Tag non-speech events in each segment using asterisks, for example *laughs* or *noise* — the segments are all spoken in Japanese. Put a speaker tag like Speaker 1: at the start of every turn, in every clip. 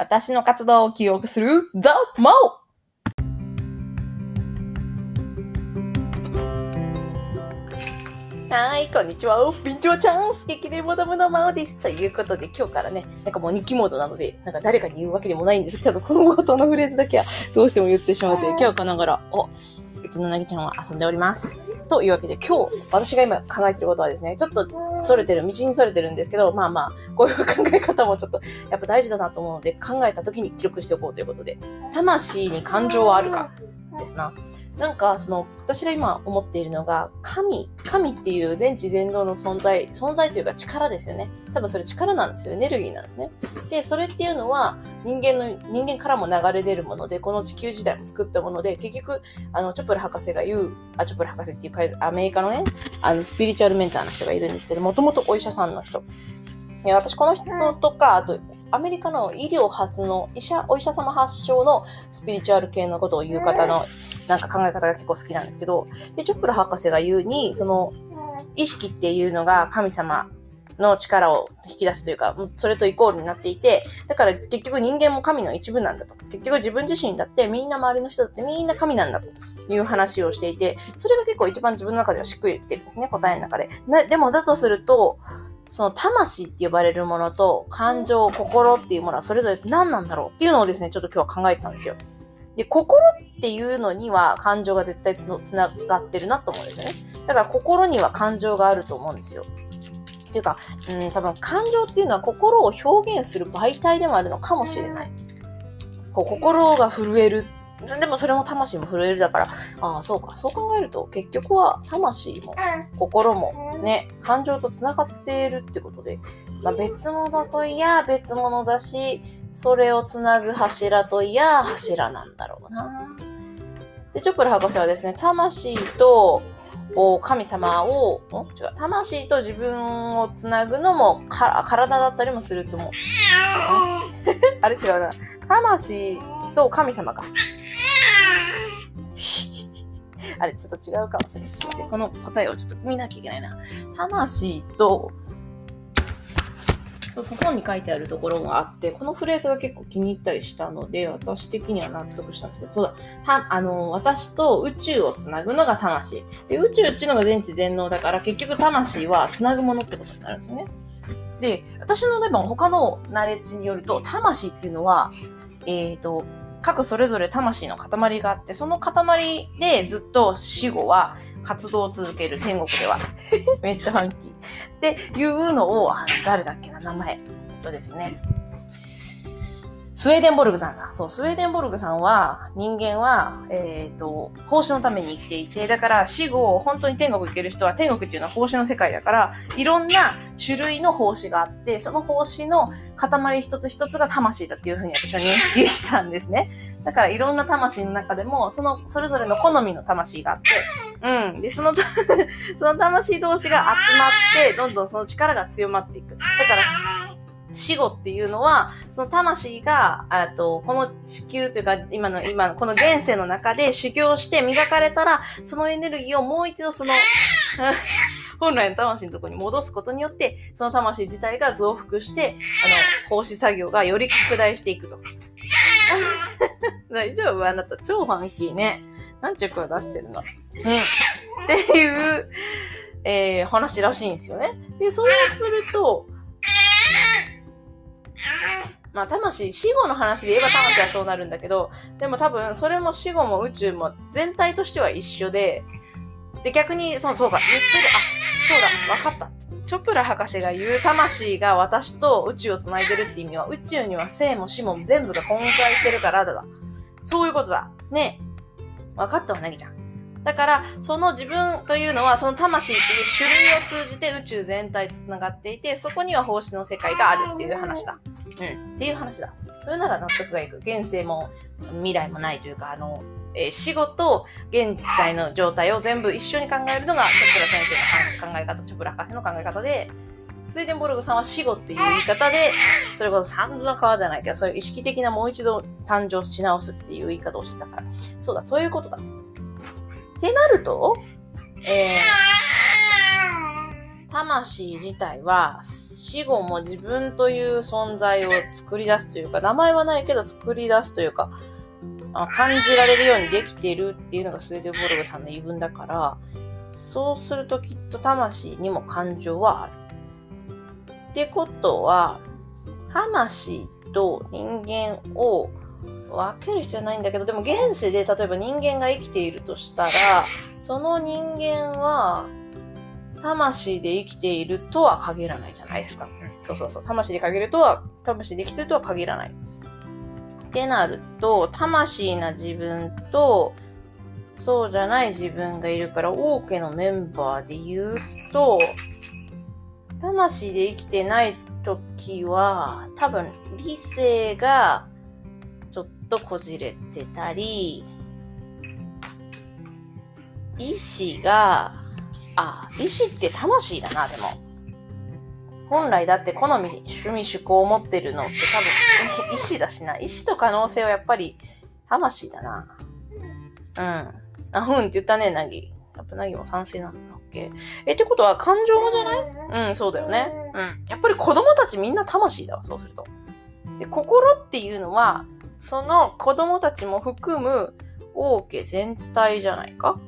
Speaker 1: 私の活動を記憶する、ザ・マオはい、こんにちは。ビンチョウちゃん、素敵でモダムのマオです。ということで、今日からね、なんかもう日記モードなので、なんか誰かに言うわけでもないんですけど、この冒頭のフレーズだけはどうしても言ってしまうという、今日かながら、お、うちのなぎちゃんは遊んでおります。というわけで、今日、私が今考えてることはですね、ちょっと、それてる、道にそれてるんですけど、まあまあ、こういう考え方もちょっと、やっぱ大事だなと思うので、考えた時に記録しておこうということで、魂に感情はあるか、ですな。なんか、その、私が今思っているのが、神、神っていう全知全能の存在、存在というか力ですよね。多分それ力なんですよ。エネルギーなんですね。で、それっていうのは、人間の、人間からも流れ出るもので、この地球自体も作ったもので、結局、あの、チョプラ博士が言う、あ、チョプラ博士っていうか、アメリカのね、あの、スピリチュアルメンターの人がいるんですけど、もともとお医者さんの人。いや私この人とか、あと、アメリカの医療発の医者、お医者様発祥のスピリチュアル系のことを言う方の、なんか考え方が結構好きなんですけど、で、チョップラ博士が言うに、その、意識っていうのが神様の力を引き出すというか、それとイコールになっていて、だから結局人間も神の一部なんだと。結局自分自身だってみんな周りの人だってみんな神なんだという話をしていて、それが結構一番自分の中ではしっくりきてるんですね、答えの中で。なでもだとすると、その魂って呼ばれるものと感情、心っていうものはそれぞれ何なんだろうっていうのをですね、ちょっと今日は考えてたんですよ。で、心っていうのには感情が絶対つのつながってるなと思うんですよね。だから心には感情があると思うんですよ。っていうか、うん、多分感情っていうのは心を表現する媒体でもあるのかもしれない。こう心が震える。でもそれも魂も震えるだから、ああ、そうか。そう考えると結局は魂も心もね、感情と繋がっているってことで、まあ、別物といや別物だし、それをつなぐ柱といや柱なんだろうな。で、チョップル博士はですね、魂とお神様を、ん違う、魂と自分をつなぐのもか体だったりもすると思う。あれ違うな。魂と神様か。*laughs* あれ、ちょっと違うかもしれない。ちょっと待って、この答えをちょっと見なきゃいけないな。魂と、そう、そ本に書いてあるところがあって、このフレーズが結構気に入ったりしたので、私的には納得したんですけど、そうだ、た、あの、私と宇宙をつなぐのが魂。で、宇宙っていうのが全知全能だから、結局魂はつなぐものってことになるんですよね。で、私のでも他のナレッジによると、魂っていうのは、えっ、と、各それぞれ魂の塊があって、その塊でずっと死後は活動を続ける天国では。*laughs* めっちゃファンキー。っていうのを、あ誰だっけな、名前。とですね。スウェーデンボルグさんだ。そう、スウェーデンボルグさんは、人間は、えっ、と、奉仕のために生きていて、だから死後、本当に天国行ける人は、天国っていうのは奉仕の世界だから、いろんな種類の奉仕があって、その奉仕の塊一つ一つが魂だっていうふうに私は認識したんですね。だから、いろんな魂の中でも、その、それぞれの好みの魂があって、うん。で、その、*laughs* その魂同士が集まって、どんどんその力が強まっていく。だから、死後っていうのは、その魂が、あと、この地球というか、今の、今の、この現世の中で修行して磨かれたら、そのエネルギーをもう一度その、*laughs* 本来の魂のところに戻すことによって、その魂自体が増幅して、あの、奉仕作業がより拡大していくと。大丈夫？あなた、超ファンキーね。なんちゅう声出してるの？うん。っていう、えー、話らしいんですよね。で、そうすると、まあ、魂、死後の話で言えば魂はそうなるんだけど、でも多分、それも死後も宇宙も全体としては一緒で、で、逆に、そう、そうか、言ってる、あ、そうだ、わかった。チョプラ博士が言う魂が私と宇宙を繋いでるって意味は、宇宙には生も死も全部が混在してるからだ。そういうことだ。ねえわかったわ、なぎちゃん。だから、その自分というのは、その魂っていう種類を通じて宇宙全体と繋がっていて、そこには奉仕の世界があるっていう話だ。うん。っていう話だ。それなら納得がいく。現世も未来もないというか、あの、えー死後と現在の状態を全部一緒に考えるのが、チョプラ先生の考え方、チョプラ博士の考え方で、スウェーデンボルグさんは死後っていう言い方で、それこそ三途の川じゃないけど、そういう意識的なもう一度誕生し直すっていう言い方をしてたから。そうだ、そういうことだ。ってなると、えー、*laughs* 魂自体は死後も自分という存在を作り出すというか、名前はないけど作り出すというか、あ感じられるようにできてるっていうのがスウェーデンボルグさんの言い分だから、そうするときっと魂にも感情はある。ってことは、魂と人間を分ける必要はないんだけど、でも現世で例えば人間が生きているとしたら、その人間は魂で生きているとは限らないじゃないですか。そうそうそう。魂で限るとは、魂で生きてるとは限らない。ってなると、魂な自分と、そうじゃない自分がいるから、王家のメンバーで言うと、魂で生きてない時は、多分理性がとこじれてたり、意志が、あ、意志って魂だな、でも。本来だって好み、趣味、趣向を持ってるのって多分意志だしな。意志と可能性はやっぱり魂だな。うん。あ、うんって言ったね、なぎ。やっぱなぎも賛成なんだっけ？え、ってことは感情じゃない？うん、そうだよね。うん。やっぱり子供たちみんな魂だわ、そうすると。で、心っていうのは、その子供たちも含む王家全体じゃないか？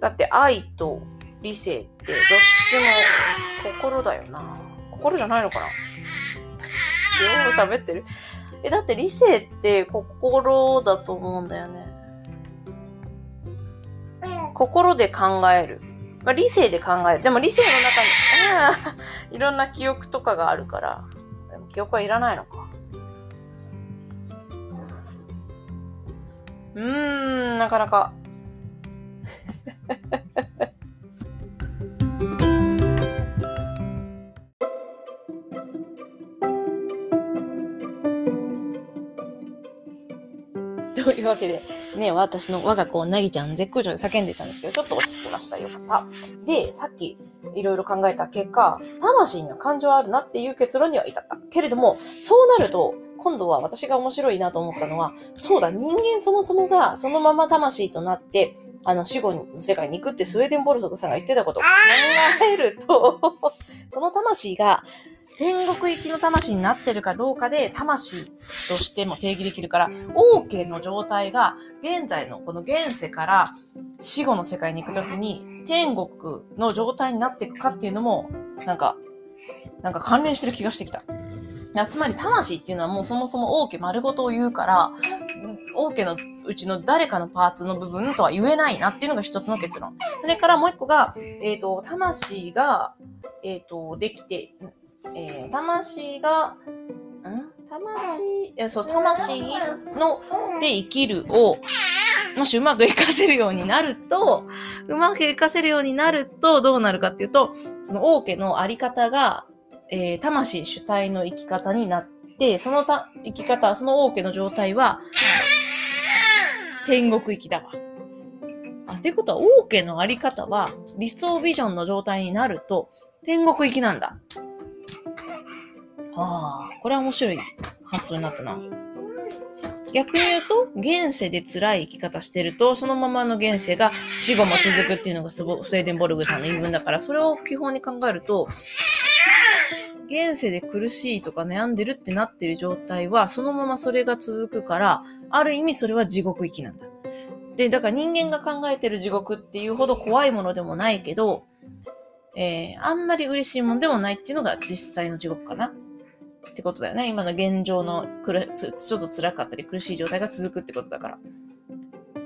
Speaker 1: だって愛と理性ってどっちも心だよな。心じゃないのかな？よう喋ってる？え、だって理性って心だと思うんだよね。心で考える。まあ、理性で考える。でも理性の中に、いろんな記憶とかがあるから、でも記憶はいらないのか。うーん、なかなか。*laughs* というわけで、ね、私の我が子、なぎちゃん絶好調で叫んでたんですけど、ちょっと落ち着きました。よかった。で、さっき、いろいろ考えた結果、魂には感情あるなっていう結論には至った。けれども、そうなると、今度は私が面白いなと思ったのは、そうだ、人間そもそもがそのまま魂となって、あの、死後の世界に行くってスウェーデンボルソクさんが言ってたことを考えると *laughs* その魂が天国行きの魂になってるかどうかで、魂としても定義できるから、王家の状態が、現在のこの現世から死後の世界に行くときに、天国の状態になっていくかっていうのも、なんか、なんか関連してる気がしてきた。つまり魂っていうのはもうそもそも王家丸ごとを言うから、王家のうちの誰かのパーツの部分とは言えないなっていうのが一つの結論。それからもう一個が、えっ、ー、と、魂が、えっ、ー、と、できて、えー、魂が、ん？魂、えそう、魂の、で生きるを、もしうまく活かせるようになると、うまく活かせるようになると、どうなるかっていうと、その王家のあり方が、えー、魂主体の生き方になって、そのた生き方、その王家の状態は、天国行きだわ。あ、ってことは、王家のあり方は、理想ビジョンの状態になると、天国行きなんだ。ああ、これは面白い発想になったな。逆に言うと、現世で辛い生き方してると、そのままの現世が死後も続くっていうのがスウェーデンボルグさんの言い分だから、それを基本に考えると、現世で苦しいとか悩んでるってなってる状態は、そのままそれが続くから、ある意味それは地獄行きなんだ。で、だから人間が考えてる地獄っていうほど怖いものでもないけど、えー、あんまり嬉しいもんでもないっていうのが実際の地獄かな。ってことだよね。今の現状のくるちょっと辛かったり苦しい状態が続くってことだから。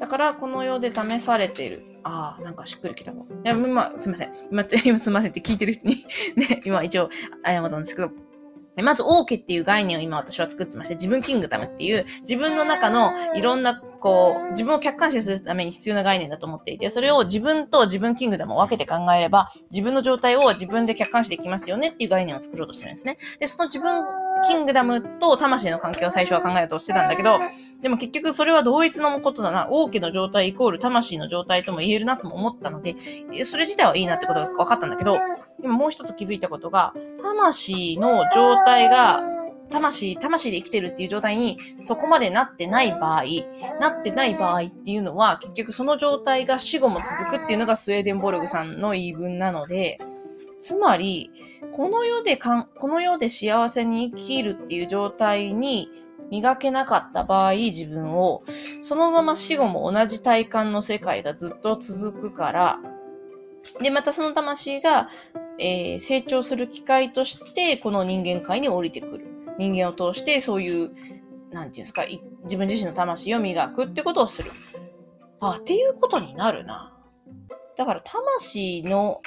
Speaker 1: だから、この世で試されている。ああ、なんかしっくりきたわ。いや、まあ、すいません。今、*laughs* 今すいませんって聞いてる人に *laughs* ね、今一応謝ったんですけど、まず、王家っていう概念を今私は作ってまして、自分キングダムっていう、自分の中のいろんな、こう、自分を客観視するために必要な概念だと思っていて、それを自分と自分キングダムを分けて考えれば、自分の状態を自分で客観視できますよねっていう概念を作ろうとしてるんですね。で、その自分キングダムと魂の関係を最初は考えようとしてたんだけど、でも結局それは同一のことだな。王家の状態イコール魂の状態とも言えるなとも思ったので、それ自体はいいなってことが分かったんだけど、でももう一つ気づいたことが、魂の状態が、魂、魂で生きてるっていう状態にそこまでなってない場合、なってない場合っていうのは、結局その状態が死後も続くっていうのがスウェーデンボルグさんの言い分なので、つまり、この世でかん、この世で幸せに生きるっていう状態に磨けなかった場合、自分を、そのまま死後も同じ体感の世界がずっと続くから、で、またその魂が、えー、成長する機会として、この人間界に降りてくる。人間を通して、そういう、なんていうんですか、自分自身の魂を磨くってことをする。あ、っていうことになるな。だから、魂の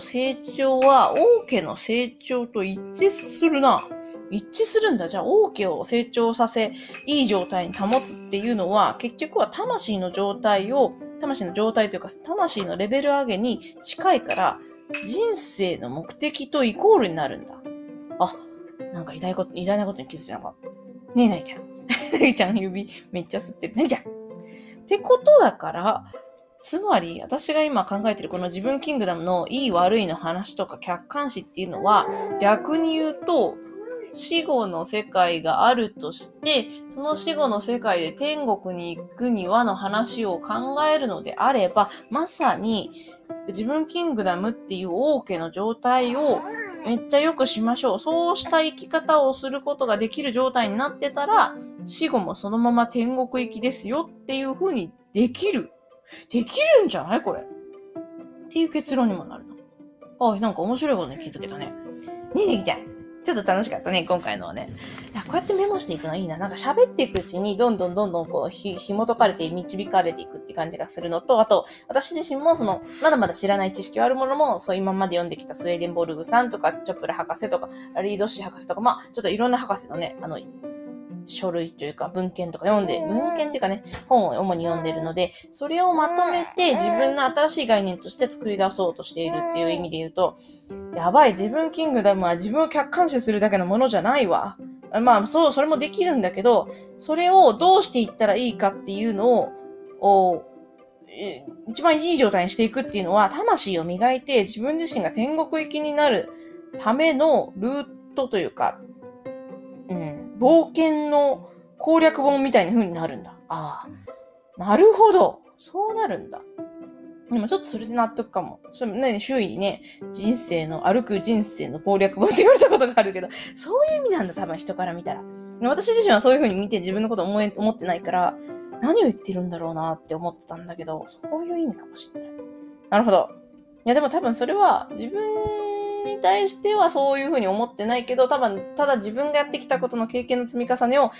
Speaker 1: 成長は王家の成長と一致するな。一致するんだ。じゃあ王家を成長させ、いい状態に保つっていうのは、結局は魂の状態を、魂の状態というか、魂のレベル上げに近いから、人生の目的とイコールになるんだ。あ、なんか偉大こと、偉大なことに気づいたのか。ねえ、なぎちゃん。*laughs* なぎちゃん指めっちゃ吸ってる。なぎちゃん。ってことだから、つまり、私が今考えてるこの自分キングダムのいい悪いの話とか客観視っていうのは、逆に言うと、死後の世界があるとして、その死後の世界で天国に行くにはの話を考えるのであれば、まさに自分キングダムっていう王家の状態をめっちゃ良くしましょう。そうした生き方をすることができる状態になってたら、死後もそのまま天国行きですよっていう風にできるできるんじゃないこれ。っていう結論にもなるの。あ、なんか面白いことに気づけたね。ねえねぎちゃん。ちょっと楽しかったね、今回のはね。こうやってメモしていくのいいな。なんか喋っていくうちに、どんどんどんどんこう、ひ、紐解かれて導かれていくって感じがするのと、あと、私自身もその、まだまだ知らない知識はあるものも、そう今まで読んできたスウェーデンボルグさんとか、チョップラ博士とか、リードシー博士とか、まあ、ちょっといろんな博士のね、あの、書類というか文献とか読んで、文献っていうかね、本を主に読んでるので、それをまとめて自分の新しい概念として作り出そうとしているっていう意味で言うと、やばい、自分キングダムは自分を客観視するだけのものじゃないわ。まあ、そう、それもできるんだけど、それをどうしていったらいいかっていうのを、を一番いい状態にしていくっていうのは、魂を磨いて自分自身が天国行きになるためのルートというか、冒険の攻略本みたいな風になるんだ。ああ。なるほど。そうなるんだ。でもちょっとそれで納得かも。それね、周囲にね、人生の、歩く人生の攻略本って言われたことがあるけど、そういう意味なんだ、多分人から見たら。私自身はそういう風に見て自分のこと思え、思ってないから、何を言ってるんだろうなって思ってたんだけど、そういう意味かもしれない。なるほど。いや、でも多分それは自分に対してはそういうふうに思ってないけど、多分、ただ自分がやってきたことの経験の積み重ねを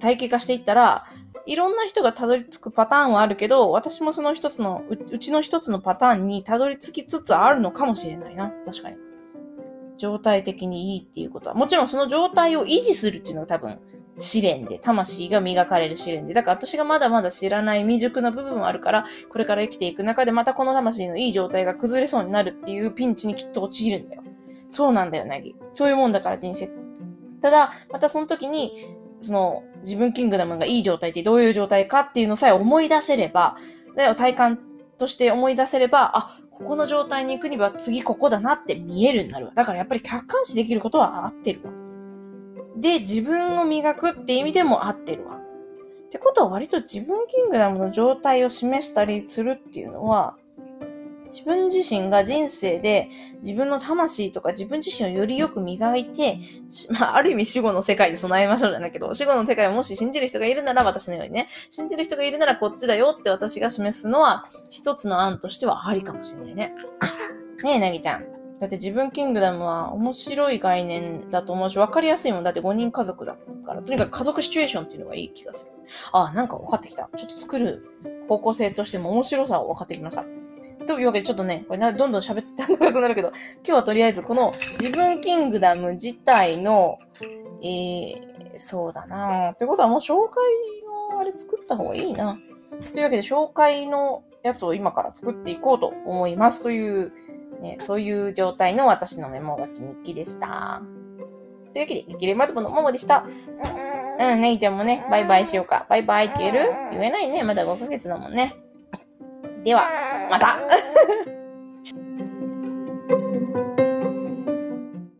Speaker 1: 体系化していったら、いろんな人がたどり着くパターンはあるけど、私もその一つのう、うちの一つのパターンにたどり着きつつあるのかもしれないな。確かに。状態的にいいっていうことは。もちろんその状態を維持するっていうのが多分、試練で、魂が磨かれる試練で。だから私がまだまだ知らない未熟な部分もあるから、これから生きていく中でまたこの魂のいい状態が崩れそうになるっていうピンチにきっと陥るんだよ。そうなんだよ、なぎ。そういうもんだから人生。ただ、またその時に、その、自分キングダムがいい状態ってどういう状態かっていうのさえ思い出せれば、体感として思い出せれば、あ、ここの状態に行くには次ここだなって見えるようになるわ。だからやっぱり客観視できることは合ってるわ。で、自分を磨くって意味でも合ってるわ。ってことは割と自分キングダムの状態を示したりするっていうのは、自分自身が人生で自分の魂とか自分自身をよりよく磨いて、*laughs* まあ、ある意味死後の世界で備えましょうじゃないけど、死後の世界をもし信じる人がいるなら私のようにね、信じる人がいるならこっちだよって私が示すのは、一つの案としてはありかもしれないね。ねえ、なぎちゃん。だって自分キングダムは面白い概念だと思うし、わかりやすいもん。だって5人家族だから、とにかく家族シチュエーションっていうのがいい気がする。あ、なんか分かってきた。ちょっと作る方向性としても面白さを分かってきました。というわけで、ちょっとね、これな、どんどん喋ってたら長くなるけど、今日はとりあえずこの自分キングダム自体の、えー、そうだなってことはもう紹介のあれ作った方がいいな。というわけで、紹介のやつを今から作っていこうと思います。という、ね、そういう状態の私のメモ書き日記でした。というわけで、激励マドボのももでした。うん、ネギちゃんもね、バイバイしようか。バイバイって言える？言えないね。まだ5ヶ月だもんね。では、また。